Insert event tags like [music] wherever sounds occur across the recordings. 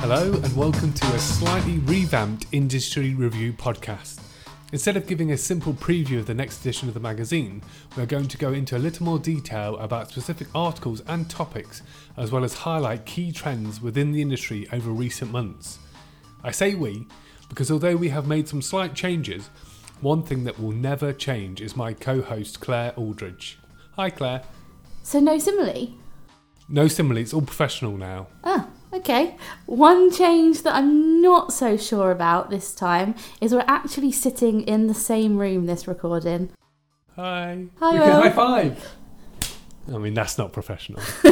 Hello, and welcome to a slightly revamped industry review podcast. Instead of giving a simple preview of the next edition of the magazine, we're going to go into a little more detail about specific articles and topics, as well as highlight key trends within the industry over recent months. I say we because although we have made some slight changes, one thing that will never change is my co host Claire Aldridge. Hi, Claire. So no simile? No simile, it's all professional now. Oh, okay. One change that I'm not so sure about this time is we're actually sitting in the same room this recording. Hi. Hi, We can high five. I mean, that's not professional. [laughs]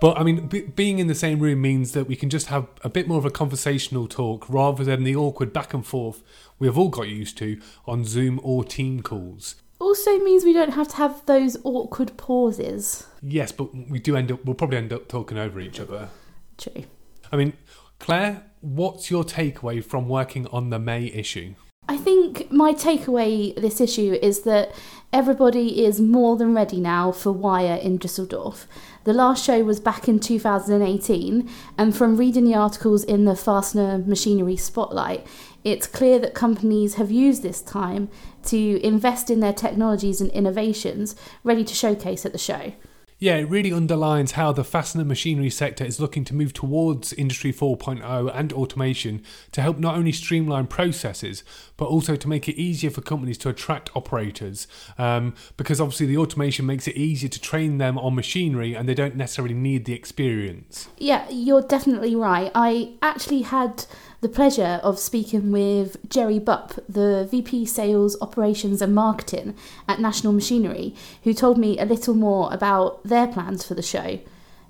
but I mean, be being in the same room means that we can just have a bit more of a conversational talk rather than the awkward back and forth we have all got used to on Zoom or team calls. Also means we don't have to have those awkward pauses. Yes, but we do end up, we'll probably end up talking over each other. True. I mean, Claire, what's your takeaway from working on the May issue? I think my takeaway this issue is that everybody is more than ready now for Wire in Düsseldorf. The last show was back in 2018, and from reading the articles in the Fastener Machinery Spotlight, it's clear that companies have used this time to invest in their technologies and innovations ready to showcase at the show. Yeah, it really underlines how the fastener machinery sector is looking to move towards Industry 4.0 and automation to help not only streamline processes, but also to make it easier for companies to attract operators. Um, because obviously, the automation makes it easier to train them on machinery and they don't necessarily need the experience. Yeah, you're definitely right. I actually had the pleasure of speaking with Jerry Bupp, the VP Sales, Operations and Marketing at National Machinery, who told me a little more about their plans for the show.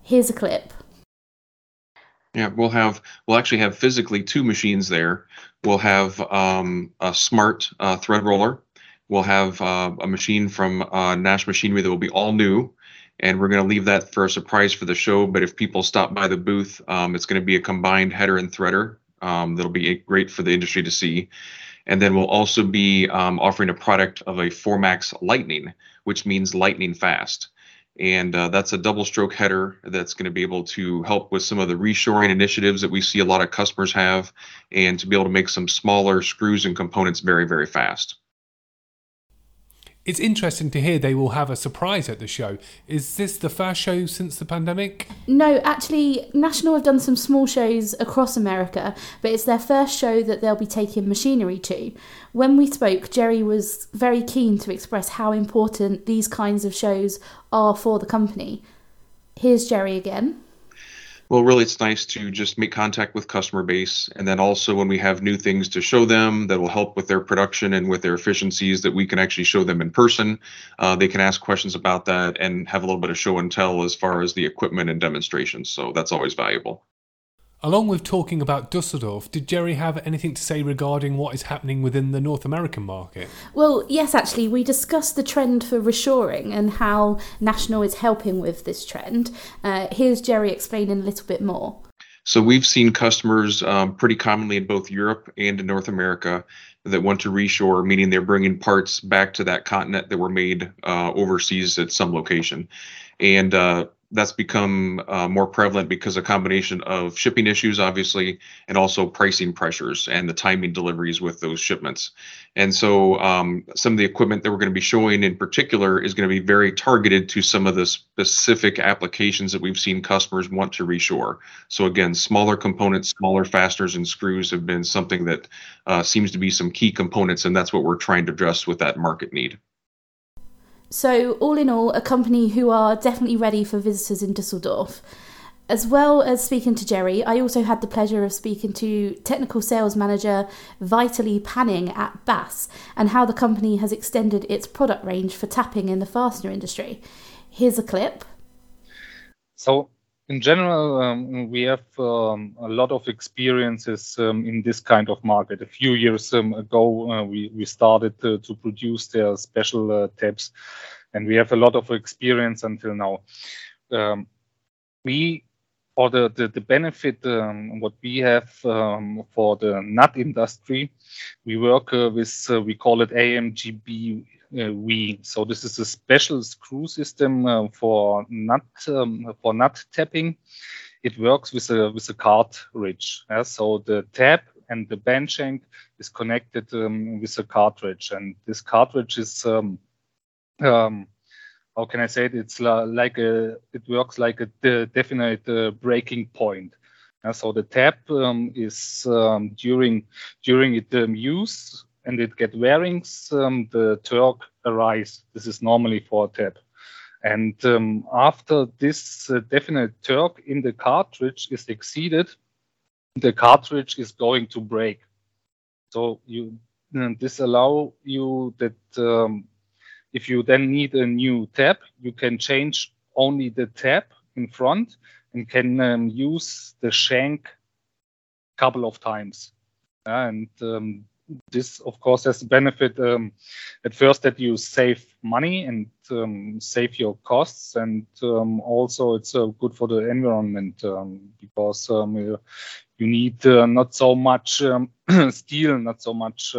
Here's a clip. Yeah, we'll have we'll actually have physically two machines there. We'll have um, a smart uh, thread roller. We'll have uh, a machine from uh, Nash Machinery that will be all new, and we're going to leave that for a surprise for the show. But if people stop by the booth, um, it's going to be a combined header and threader. Um, that'll be great for the industry to see. And then we'll also be um, offering a product of a Formax Lightning, which means lightning fast and uh, that's a double stroke header that's going to be able to help with some of the reshoring initiatives that we see a lot of customers have and to be able to make some smaller screws and components very very fast It's interesting to hear they will have a surprise at the show. Is this the first show since the pandemic? No, actually, National have done some small shows across America, but it's their first show that they'll be taking machinery to. When we spoke, Jerry was very keen to express how important these kinds of shows are for the company. Here's Jerry again. Well really it's nice to just make contact with customer base and then also when we have new things to show them that will help with their production and with their efficiencies that we can actually show them in person uh, they can ask questions about that and have a little bit of show and tell as far as the equipment and demonstrations. So that's always valuable Along with talking about Dusseldorf, did Jerry have anything to say regarding what is happening within the North American market? Well, yes, actually, we discussed the trend for reshoring and how National is helping with this trend. Uh, here's Jerry explaining a little bit more. So we've seen customers um, pretty commonly in both Europe and in North America that want to reshore, meaning they're bringing parts back to that continent that were made uh, overseas at some location, and uh, that's become uh, more prevalent because a combination of shipping issues, obviously, and also pricing pressures and the timing deliveries with those shipments. And so, um, some of the equipment that we're going to be showing in particular is going to be very targeted to some of the specific applications that we've seen customers want to reshore. So again, smaller components, smaller fasteners and screws have been something that uh, seems to be some key components, and that's what we're trying to address with that market need. So, all in all, a company who are definitely ready for visitors in Dusseldorf. As well as speaking to Jerry, I also had the pleasure of speaking to technical sales manager Vitaly Panning at Bass and how the company has extended its product range for tapping in the fastener industry. Here's a clip. So, in general, um, we have um, a lot of experiences um, in this kind of market. A few years um, ago, uh, we, we started to, to produce their special uh, taps, and we have a lot of experience until now. Um, we or the, the, the benefit um, what we have um, for the nut industry, we work uh, with uh, we call it AMGB uh. So this is a special screw system uh, for nut um, for nut tapping, it works with a with a cartridge. Yeah? So the tap and the band shank is connected um, with a cartridge, and this cartridge is um, um, how can I say it? It's like a it works like a definite uh, breaking point. Uh, so the tap um, is um, during during it um, use and it get wearings, um, the torque arise. This is normally for a tap. And um, after this uh, definite torque in the cartridge is exceeded, the cartridge is going to break. So you this allow you that um, if you then need a new tap, you can change only the tap in front and can um, use the shank a couple of times. and um, this, of course, has benefit um, at first that you save money and um, save your costs, and um, also it's uh, good for the environment um, because you, you, need uh, not so much [clears throat] steel, not so much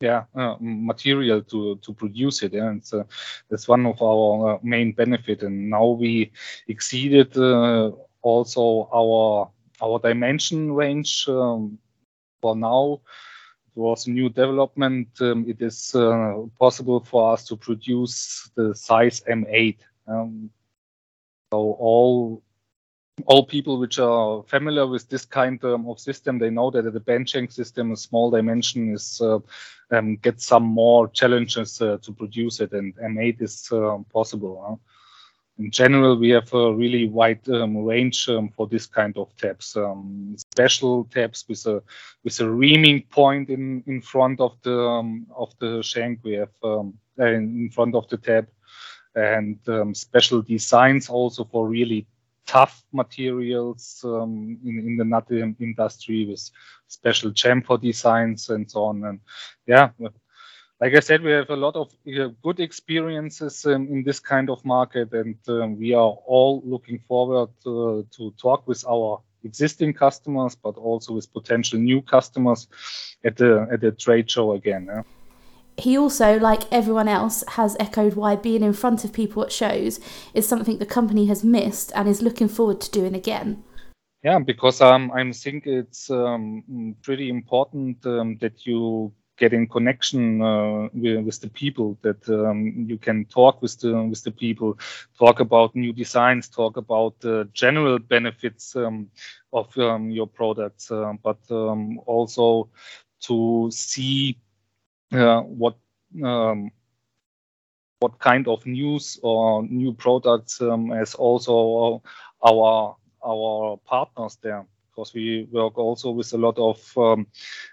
yeah uh, material to to produce it and uh, that's one of our uh, main benefit. And now we exceeded uh, also our our dimension range um, for now. It was a new development. Um, it is uh, possible for us to produce the size m8 um, so all all people which are familiar with this kind um, of system, they know that the benching system, a small dimension, is uh, um, get some more challenges uh, to produce it, and M8 is uh, possible. Huh? In general, we have a really wide um, range um, for this kind of taps. Um, special taps with a with a reaming point in in front of the of the shank. We have uh, in front of the tap, and special designs also for really tough materials um, in, in the nut industry with special chamfer designs and so on. And yeah, like I said, we have a lot of uh, good experiences in this kind of market, and um, we are all looking forward uh, to talk with our existing customers, but also with potential new customers at the at the trade show again. Yeah? He also, like everyone else, has echoed why being in front of people at shows is something the company has missed and is looking forward to doing again. Yeah, because um, I think it's um, pretty important um, that you get in connection uh, with, with, the people, that um, you can talk with the with the people, talk about new designs, talk about the general benefits um, of um, your products, uh, but also to see what um, what kind of news or new products um, as also our our partners there because we work also with a lot of um,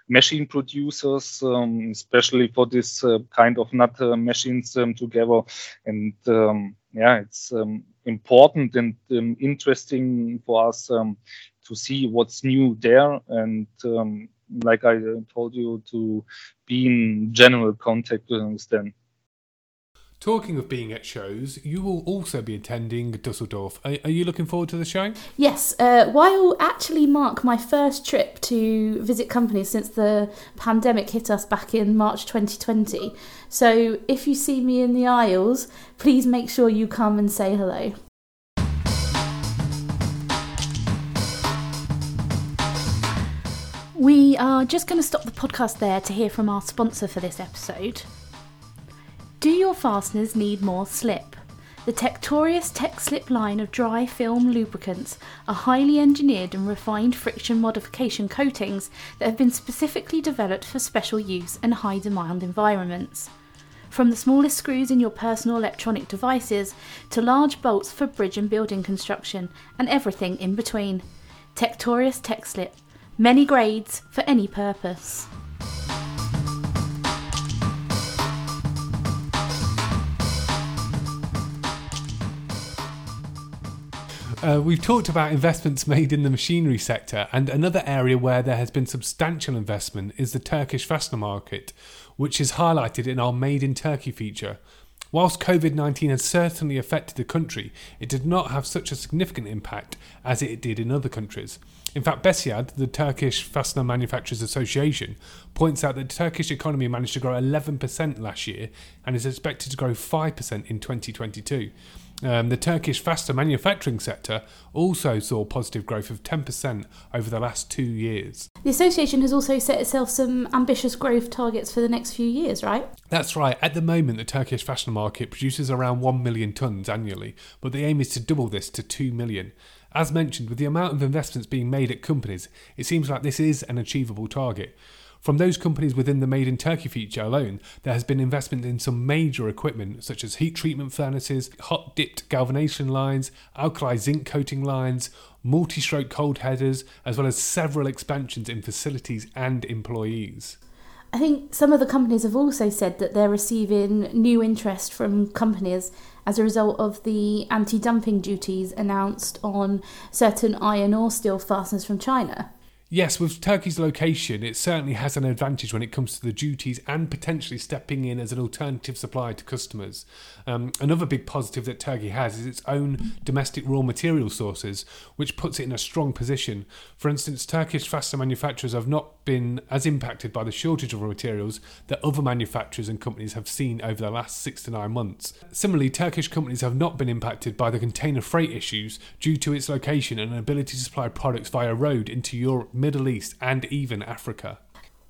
machine producers, um, especially for this uh, kind of nut uh, machines um, together. And um, yeah, it's um, important and interesting for us to see what's new there and like I told you, to be in general contact with them. Talking of being at shows, you will also be attending Dusseldorf. Are, are you looking forward to the show? Yes. Uh, while actually mark my first trip to visit companies since the pandemic hit us back in March 2020. So if you see me in the aisles, please make sure you come and say hello. We are just going to stop the podcast there to hear from our sponsor for this episode. Do your fasteners need more slip? The Tectorius Tech Slip line of dry film lubricants are highly engineered and refined friction modification coatings that have been specifically developed for special use and high demand environments. From the smallest screws in your personal electronic devices to large bolts for bridge and building construction and everything in between. Tectorius Tech Slip Many grades for any purpose. Uh, we've talked about investments made in the machinery sector, and another area where there has been substantial investment is the Turkish fastener market, which is highlighted in our Made in Turkey feature. Whilst COVID 19 has certainly affected the country, it did not have such a significant impact as it did in other countries. In fact, Besiad, the Turkish Fastener Manufacturers Association, points out that the Turkish economy managed to grow 11% last year and is expected to grow 5% in 2022. Um, the Turkish faster manufacturing sector also saw positive growth of 10% over the last two years. The association has also set itself some ambitious growth targets for the next few years, right? That's right. At the moment, the Turkish fashion market produces around 1 million tonnes annually, but the aim is to double this to 2 million. As mentioned, with the amount of investments being made at companies, it seems like this is an achievable target. From those companies within the Made in Turkey feature alone, there has been investment in some major equipment such as heat treatment furnaces, hot dipped galvanization lines, alkali zinc coating lines, multi stroke cold headers, as well as several expansions in facilities and employees. I think some of the companies have also said that they're receiving new interest from companies as a result of the anti dumping duties announced on certain iron ore steel fasteners from China. Yes, with Turkey's location, it certainly has an advantage when it comes to the duties and potentially stepping in as an alternative supplier to customers. Um, another big positive that Turkey has is its own domestic raw material sources, which puts it in a strong position. For instance, Turkish faster manufacturers have not been as impacted by the shortage of raw materials that other manufacturers and companies have seen over the last six to nine months. Similarly, Turkish companies have not been impacted by the container freight issues due to its location and ability to supply products via road into Europe Middle East, and even Africa.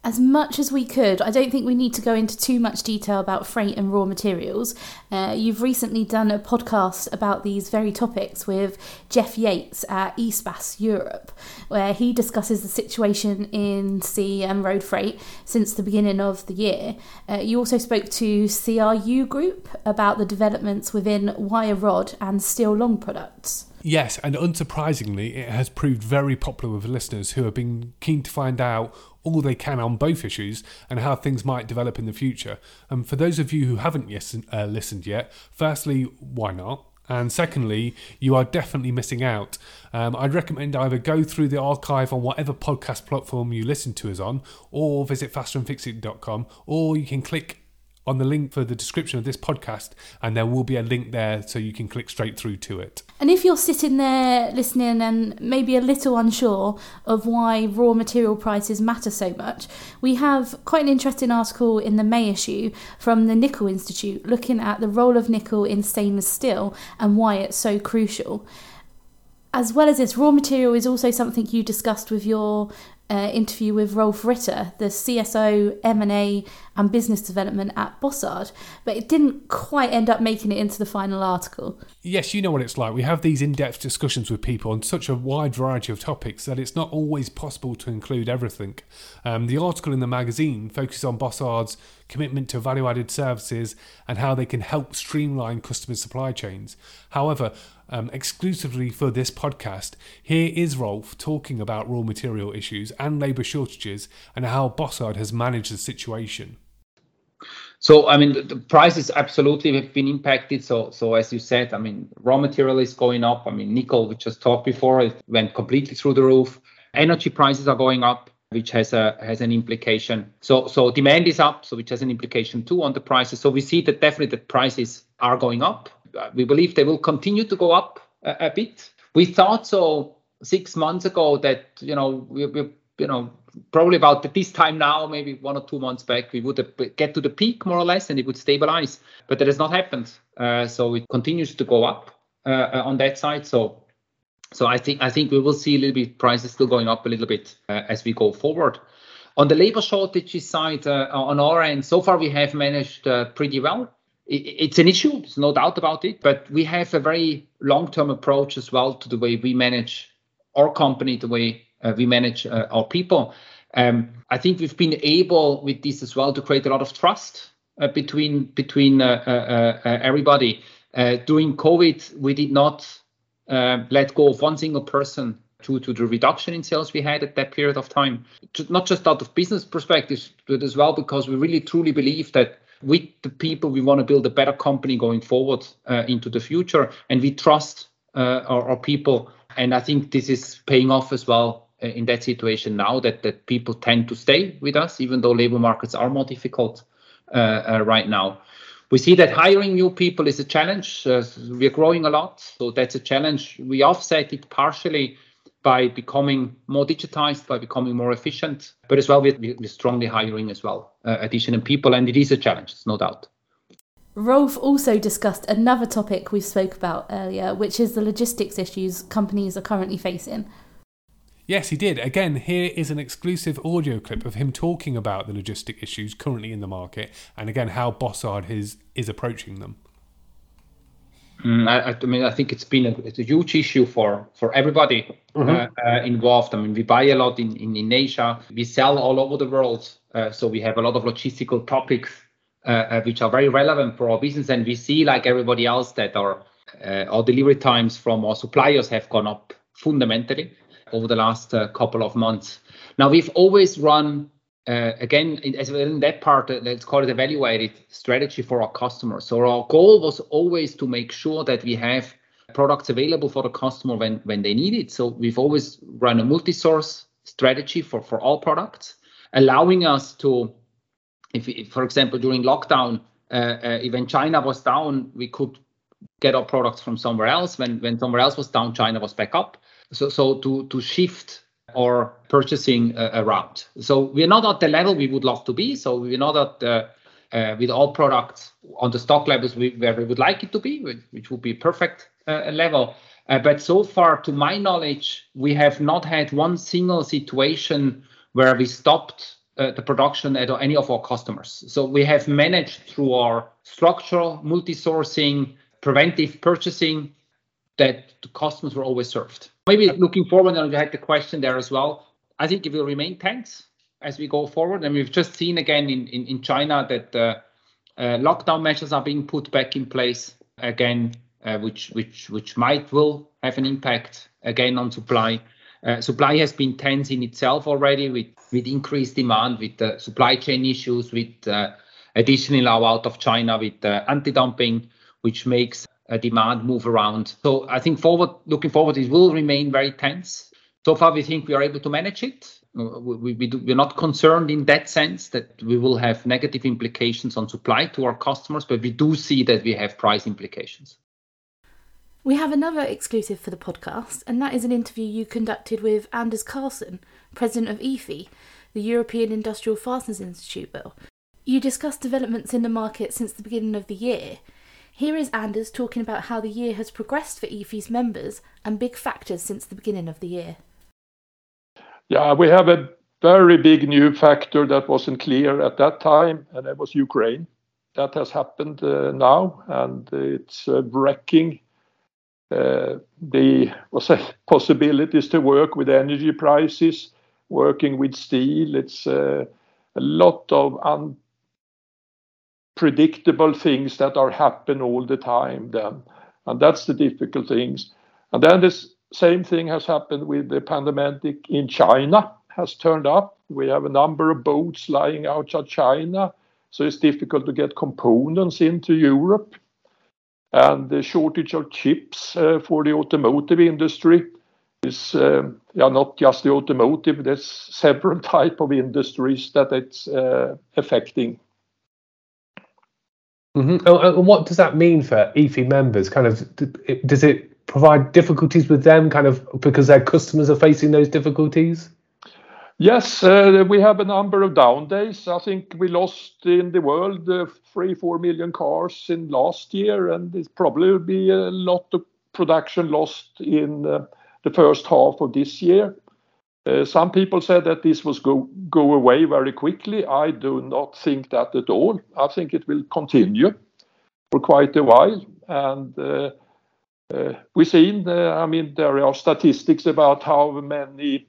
As much as we could, I don't think we need to go into too much detail about freight and raw materials. Uh, you've recently done a podcast about these very topics with Jeff Yates at Eastbas Europe, where he discusses the situation in sea and road freight since the beginning of the year. Uh, you also spoke to CRU Group about the developments within wire rod and steel long products. Yes, and unsurprisingly, it has proved very popular with listeners who have been keen to find out all they can on both issues and how things might develop in the future. And for those of you who haven't yes, uh, listened yet, firstly, why not? And secondly, you are definitely missing out. Um, I'd recommend either go through the archive on whatever podcast platform you listen to us on, or visit fastenerandfixing.com, or you can click on the link for the description of this podcast, and there will be a link there so you can click straight through to it. And if you're sitting there listening and maybe a little unsure of why raw material prices matter so much, we have quite an interesting article in the May issue from the Nickel Institute looking at the role of nickel in stainless steel and why it's so crucial as well as this, raw material is also something you discussed with your uh, interview with Rolf Ritter, the CSO, M&A and business development at Bossard, but it didn't quite end up making it into the final article. Yes, you know what it's like. We have these in-depth discussions with people on such a wide variety of topics that it's not always possible to include everything. Um, the article in the magazine focuses on Bossard's commitment to value-added services and how they can help streamline customer supply chains. However, um, exclusively for this podcast, here is Rolf talking about raw material issues and labour shortages and how Bossard has managed the situation. So, I mean, the, the prices absolutely have been impacted. So, so as you said, I mean, raw material is going up. I mean, nickel, we just talked before, it went completely through the roof. Energy prices are going up, which has a has an implication. So, so demand is up, so which has an implication too on the prices. So we see that definitely the prices are going up. Uh, we believe they will continue to go up a, a bit. We thought so six months ago that you know we, we you know probably about this time now, maybe one or two months back, we would get to the peak more or less, and it would stabilize. But that has not happened. Uh, so it continues to go up uh, uh, on that side. So, so I think I think we will see a little bit prices still going up a little bit uh, as we go forward. On the labor shortages side, uh, on our end, so far we have managed pretty well. It's an issue, there's no doubt about it. But we have a very long-term approach as well to the way we manage our company, the way uh, we manage uh, our people. Um, I think we've been able with this as well to create a lot of trust uh, between between everybody. during COVID, we did not let go of one single person due to the reduction in sales we had at that period of time. Not just out of business perspective, but as well because we really truly believe that with the people we want to build a better company going forward uh, into the future, and we trust uh, our, our, people. And I think this is paying off as well uh, in that situation now that, that people tend to stay with us, even though labor markets are more difficult uh, uh, right now. We see that hiring new people is a challenge. Uh, we're growing a lot, so that's a challenge. We offset it partially by becoming more digitized, by becoming more efficient, but as well, we're, we're strongly hiring as well uh, additional people, and it is a challenge, no doubt. Rolf also discussed another topic we spoke about earlier, which is the logistics issues companies are currently facing. Yes, he did. Again, here is an exclusive audio clip of him talking about the logistic issues currently in the market and again how Bossard is, is approaching them. Mm, I, I, mean, I think it's been a, it's a huge issue for for everybody mm-hmm. uh, uh, involved. I mean, we buy a lot in, in, in Asia, we sell all over the world, uh, so we have a lot of logistical topics uh, uh, which are very relevant for our business, and we see like everybody else that our uh, our delivery times from our suppliers have gone up fundamentally over the last couple of months. Now we've always run uh, again, in, as well in that part, uh, let's call it evaluated strategy for our customers. So our goal was always to make sure that we have products available for the customer when, when they need it. So we've always run a multi-source strategy for, for all products, allowing us to, if, if for example, during lockdown, uh, uh, when China was down, we could get our products from somewhere else. When when somewhere else was down, China was back up. So so to to shift or purchasing around. So we're not at the level we would love to be. So we're not at the, uh, with all products on the stock levels we, where we would like it to be, which, which would be perfect uh, level. Uh, but so far, to my knowledge, we have not had one single situation where we stopped uh, the production at any of our customers. So we have managed through our structural multi-sourcing, preventive purchasing, that the customers were always served. Maybe looking forward, and you had the question there as well. I think it will remain tense as we go forward. And we've just seen again in, in, in China that uh, uh, lockdown measures are being put back in place again, uh, which which which might will have an impact again on supply. Uh, supply has been tense in itself already with with increased demand, with the supply chain issues, with uh, additional out of China with uh, anti-dumping, which makes demand move around. So I think forward, looking forward, it will remain very tense. So far, we think we are able to manage it. Uh, we, we do, we're not concerned in that sense that we will have negative implications on supply to our customers, but we do see that we have price implications. We have another exclusive for the podcast, and that is an interview you conducted with Anders Carlson, president of EIFI, the European Industrial Fasteners Institute bill. You discussed developments in the market since the beginning of the year, here is Anders talking about how the year has progressed for EIFI's members and big factors since the beginning of the year. Yeah, we have a very big new factor that wasn't clear at that time, and it was Ukraine. That has happened uh, now, and it's uh, wrecking uh, the say, [laughs] possibilities to work with energy prices, working with steel. It's uh, a lot of predictable things that are happen all the time then. And that's the difficult things. And then this same thing has happened with the pandemic in China has turned up. We have a number of boats lying outside China. So it's difficult to get components into Europe. And the shortage of chips uh, for the automotive industry is um, yeah, not just the automotive, there's several [laughs] type of industries that it's uh, affecting. Mm-hmm. And what does that mean for EIFI members? Kind of, does it provide difficulties with them, kind of because their customers are facing those difficulties? Yes, uh, we have a number of down days. I think we lost in the world uh, three, four million cars in last year, and it probably will be a lot of production lost in uh, the first half of this year. Uh, some people said that this was go away very quickly. I do not think that at all. I think it will continue for quite a while. And uh, uh, we've seen, I mean, there are statistics about how many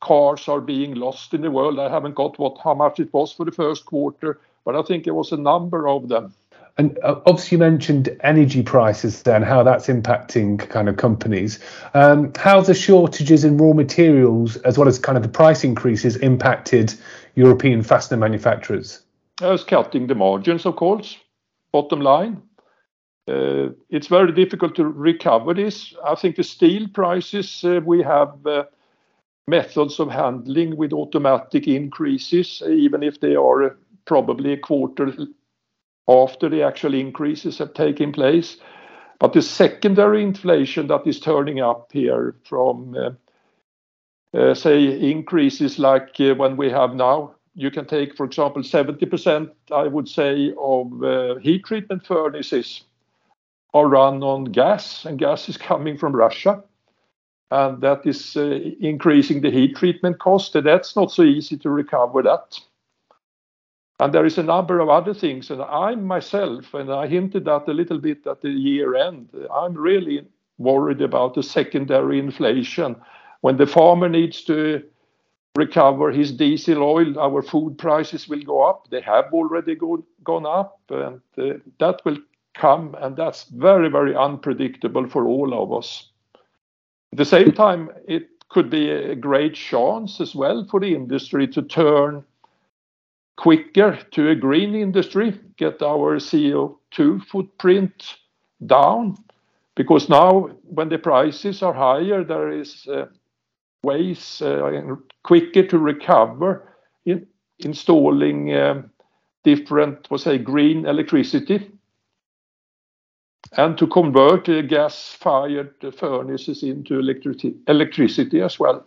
cars are being lost in the world. I haven't got what how much it was for the first quarter, but I think it was a number of them. And uh, obviously, you mentioned energy prices and how that's impacting kind of companies. Um, how the shortages in raw materials, as well as kind of the price increases, impacted European fastener manufacturers? It's cutting the margins, of course. Bottom line, uh, it's very difficult to recover this. I think the steel prices uh, we have uh, methods of handling with automatic increases, even if they are probably a quarter after the actual increases have taken place. But the secondary inflation that is turning up here from, uh, uh, say, increases like uh, when we have now you can take, for example, 70%, I would say, of heat treatment furnaces are run on gas, and gas is coming from Russia. And that is increasing the heat treatment cost, and that's not so easy to recover that. And there is a number of other things, and I myself, and I hinted that a little bit at the year end, I'm really worried about the secondary inflation. When the farmer needs to recover his diesel oil, our food prices will go up. They have already go, gone up, and uh, that will come, and that's very, very unpredictable for all of us. At the same time, it could be a great chance as well for the industry to turn quicker to a green industry, get our CO2 footprint down, because now when the prices are higher, there is uh, ways uh, quicker to recover in installing um, different, let's say, green electricity and to convert gas-fired furnaces into electricity as well.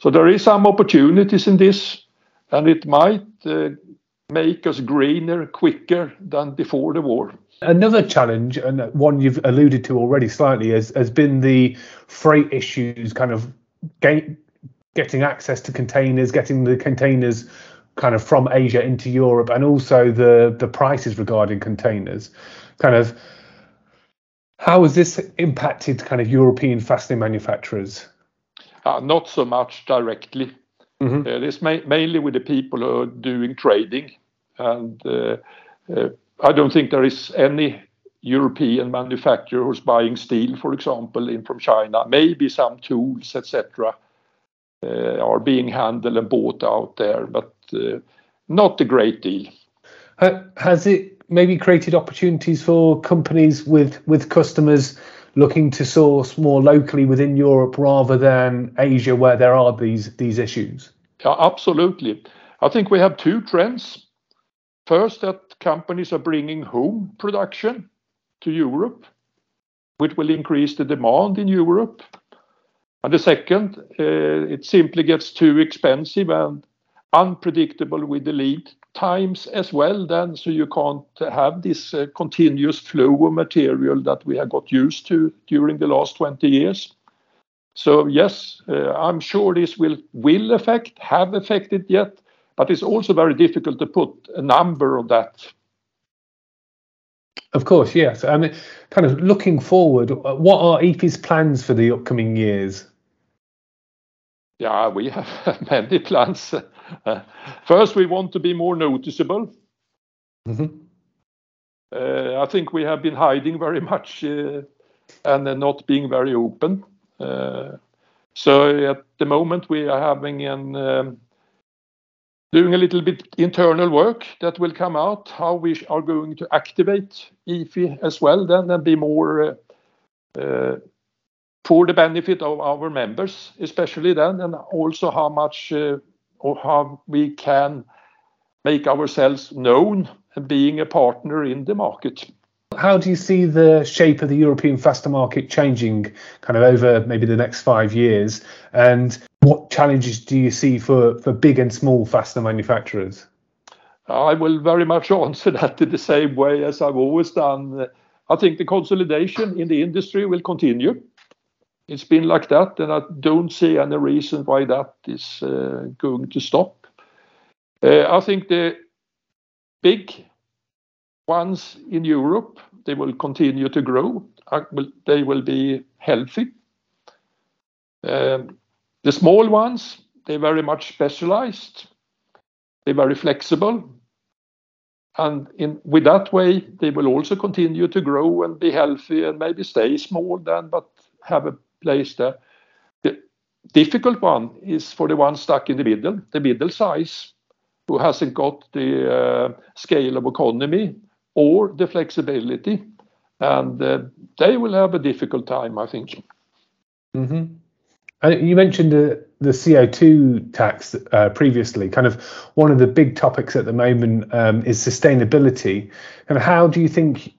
So there is some opportunities in this, and it might uh, make us greener quicker than before the war. Another challenge, and one you've alluded to already slightly, has, has been the freight issues, kind of getting access to containers, getting the containers kind of from Asia into Europe, and also the the prices regarding containers. Kind of, how has this impacted kind of European fastening manufacturers? Uh, not so much directly. Mm-hmm. Uh, it's ma- mainly with the people who are doing trading, and uh, uh I don't think there is any European manufacturer who's buying steel, for example, in from China. Maybe some tools, etc., are being handled and bought out there, but not a great deal. Has it maybe created opportunities for companies with with customers looking to source more locally within Europe rather than Asia, where there are these these issues? Yeah, absolutely. I think we have two trends. First, that companies are bringing home production to Europe, which will increase the demand in Europe. And the second, uh, it simply gets too expensive and unpredictable with the lead times as well then, so you can't have this uh, continuous flow of material that we have got used to during the last 20 years. So yes, uh, I'm sure this will will affect, have affected yet, but it's also very difficult to put a number on that. Of course, yes. Kind of looking forward, what are EIFI's plans for the upcoming years? Yeah, we have [laughs] many plans. First, we want to be more noticeable. Mm-hmm. Uh, I think we have been hiding very [laughs] much uh, and not being very open. Uh, so at the moment, we are having an um, doing a little bit internal work that will come out, how we are going to activate EIFI as well then and be more uh, uh, for the benefit of our members, especially then, and also how much uh, or how we can make ourselves known and being a partner in the market. How do you see the shape of the European faster market changing kind of over maybe the next five years? And what challenges do you see for, for big and small fastener manufacturers? I will very much [laughs] answer that in the same way as I've always done. I think the consolidation in the industry will continue. It's been like that, and I don't see any reason why that is uh, going to stop. Uh, I think the big ones in Europe, they will continue to grow. They will be healthy. Um, the small ones, they're very much specialized. They're very flexible. And with that way, they will also continue to grow and be healthy and maybe stay small then, but have a place there. The difficult one is for the one stuck in the middle, the middle size, who hasn't got the uh, scale of economy or the flexibility, and uh, they will have a difficult time, I think. Mm-hmm. Uh, you mentioned the, the CO2 tax uh, previously. Kind of one of the big topics at the moment um, is sustainability. And how do you think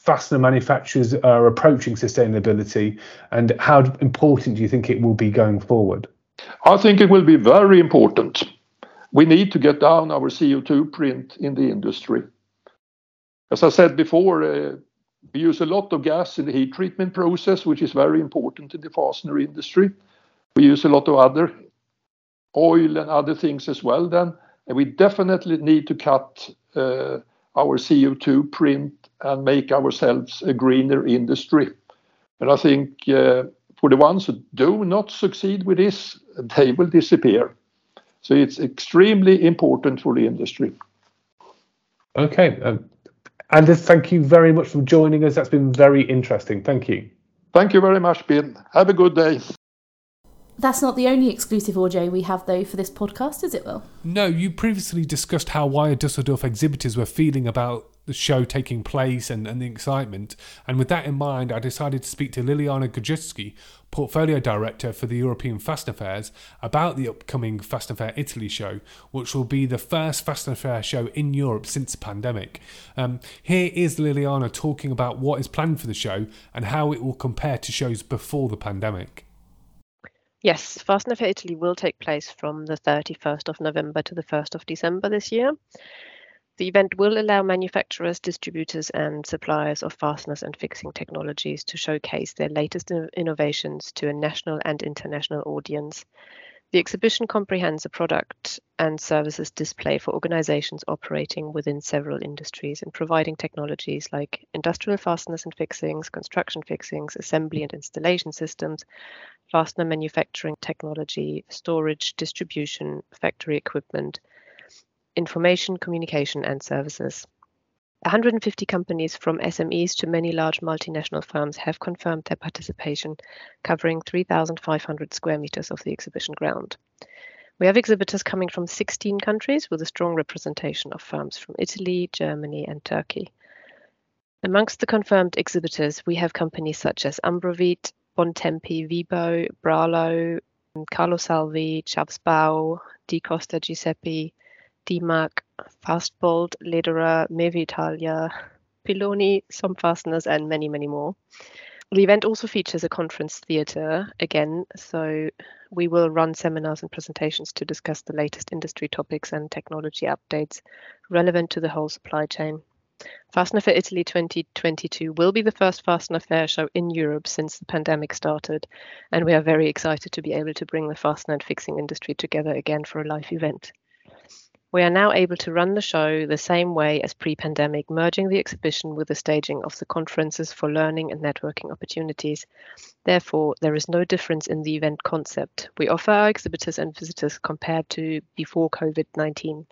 fastener manufacturers are approaching sustainability, and how important do you think it will be going forward? I think it will be very important. we need to get down our CO2 print in the industry. As I said before, uh, we use a lot of gas in the heat treatment process, which is very important in the fastener industry. We use a lot of other oil and other things as well then, and we definitely need to cut uh, our CO2 print and make ourselves a greener industry. And I think uh, for the ones who do not succeed with this, they will disappear. So it's extremely important for the industry. Okay. Um, Anders, thank you very much for joining us. That's been very interesting. Thank you. Thank you very much, Ben. Have a good day. That's not the only exclusive audio we have, though, for this podcast, is it, Will? No, you previously discussed how Wire Dusseldorf exhibitors were feeling about the show taking place and, and the excitement. And with that in mind, I decided to speak to Liliana Gajewski, Portfolio Director for the European Fastener Fairs, about the upcoming Fastener Fair Italy show, which will be the first Fastener Fair show in Europe since the pandemic. Um, here is Liliana talking about what is planned for the show and how it will compare to shows before the pandemic. Yes, Fastener Fair Italy will take place from the 31st of November to the 1st of December this year. The event will allow manufacturers, distributors, and suppliers of fasteners and fixing technologies to showcase their latest innovations to a national and international audience. The exhibition comprehends a product and services display for organizations operating within several industries and providing technologies like industrial fasteners and fixings, construction fixings, assembly and installation systems, fastener manufacturing technology, storage, distribution, factory equipment, information, communication, and services. 150 companies from SMEs to many large multinational firms have confirmed their participation, covering 3,500 square meters of the exhibition ground. We have exhibitors coming from 16 countries with a strong representation of firms from Italy, Germany, and Turkey. Amongst the confirmed exhibitors, we have companies such as Ambrovit, Bontempi, Vibo, Bralo, Carlo Salvi, Chavesbao, Di Costa Giuseppe, Demag, Fastbolt, Lederer, Mevi Italia, Piloni, some fasteners, and many, many more. The event also features a conference theatre again, so we will run seminars and presentations to discuss the latest industry topics and technology updates relevant to the whole supply chain. Fastener Fair Italy 2022 will be the first Fastener Fair show in Europe since the pandemic started, and we are very excited to be able to bring the fastener and fixing industry together again for a live event. We are now able to run the show the same way as pre pandemic, merging the exhibition with the staging of the conferences for learning and networking opportunities. Therefore, there is no difference in the event concept. We offer our exhibitors and visitors compared to before COVID 19.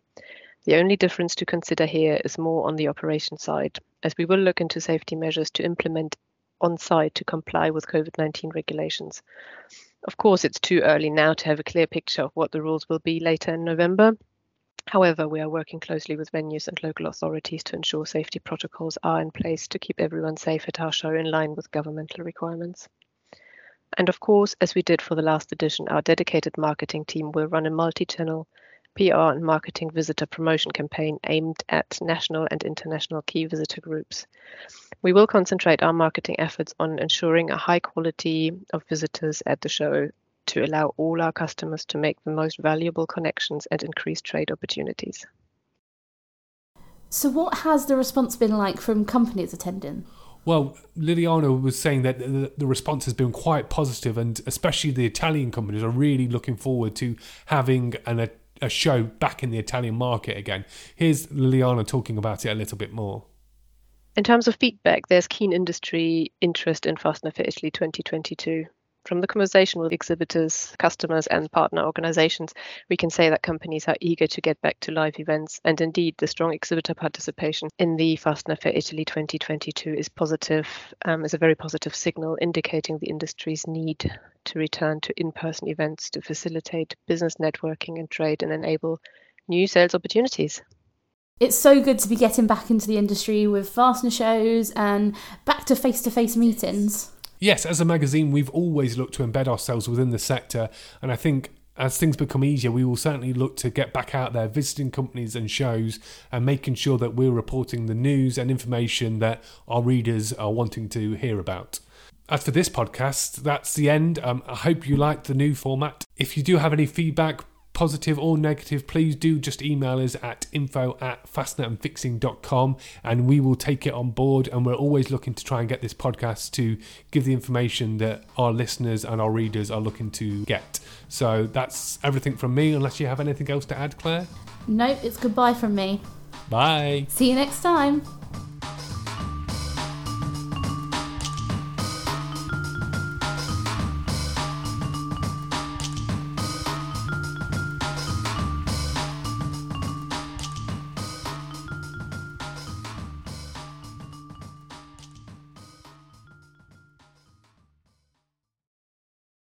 The only difference to consider here is more on the operation side, as we will look into safety measures to implement on site to comply with COVID 19 regulations. Of course, it's too early now to have a clear picture of what the rules will be later in November. However, we are working closely with venues and local authorities to ensure safety protocols are in place to keep everyone safe at our show in line with governmental requirements. And of course, as we did for the last edition, our dedicated marketing team will run a multi channel PR and marketing visitor promotion campaign aimed at national and international key visitor groups. We will concentrate our marketing efforts on ensuring a high quality of visitors at the show to allow all our customers to make the most valuable connections and increase trade opportunities. So, what has the response been like from companies attending? Well, Liliana was saying that the, the, response has been quite positive, and especially the Italian companies are really looking forward to having an, a, a show back in the Italian market again. Here's Liliana talking about it a little bit more. In terms of feedback, there's keen industry interest in Fastener Fair Italy 2022. From the conversation with exhibitors, customers, and partner organizations, we can say that companies are eager to get back to live events. And indeed, the strong exhibitor participation in the Fastener Fair Italy 2022 is positive, um, is a very positive signal indicating the industry's need to return to in person events to facilitate business networking and trade and enable new sales opportunities. It's so good to be getting back into the industry with fastener shows and back to face to face meetings. Yes, as a magazine, we've always looked to embed ourselves within the sector, and I think as things become easier, we will certainly look to get back out there, visiting companies and shows, and making sure that we're reporting the news and information that our readers are wanting to hear about. As for this podcast, that's the end. Um, I hope you liked the new format. If you do have any feedback, positive or negative, please do just email us at info at fastenerandfixing.com and we will take it on board. And we're always looking to try and get this podcast to give the information that our listeners and our readers are looking to get. So that's everything from me, unless you have anything else to add, Claire. Nope, it's goodbye from me. Bye. See you next time.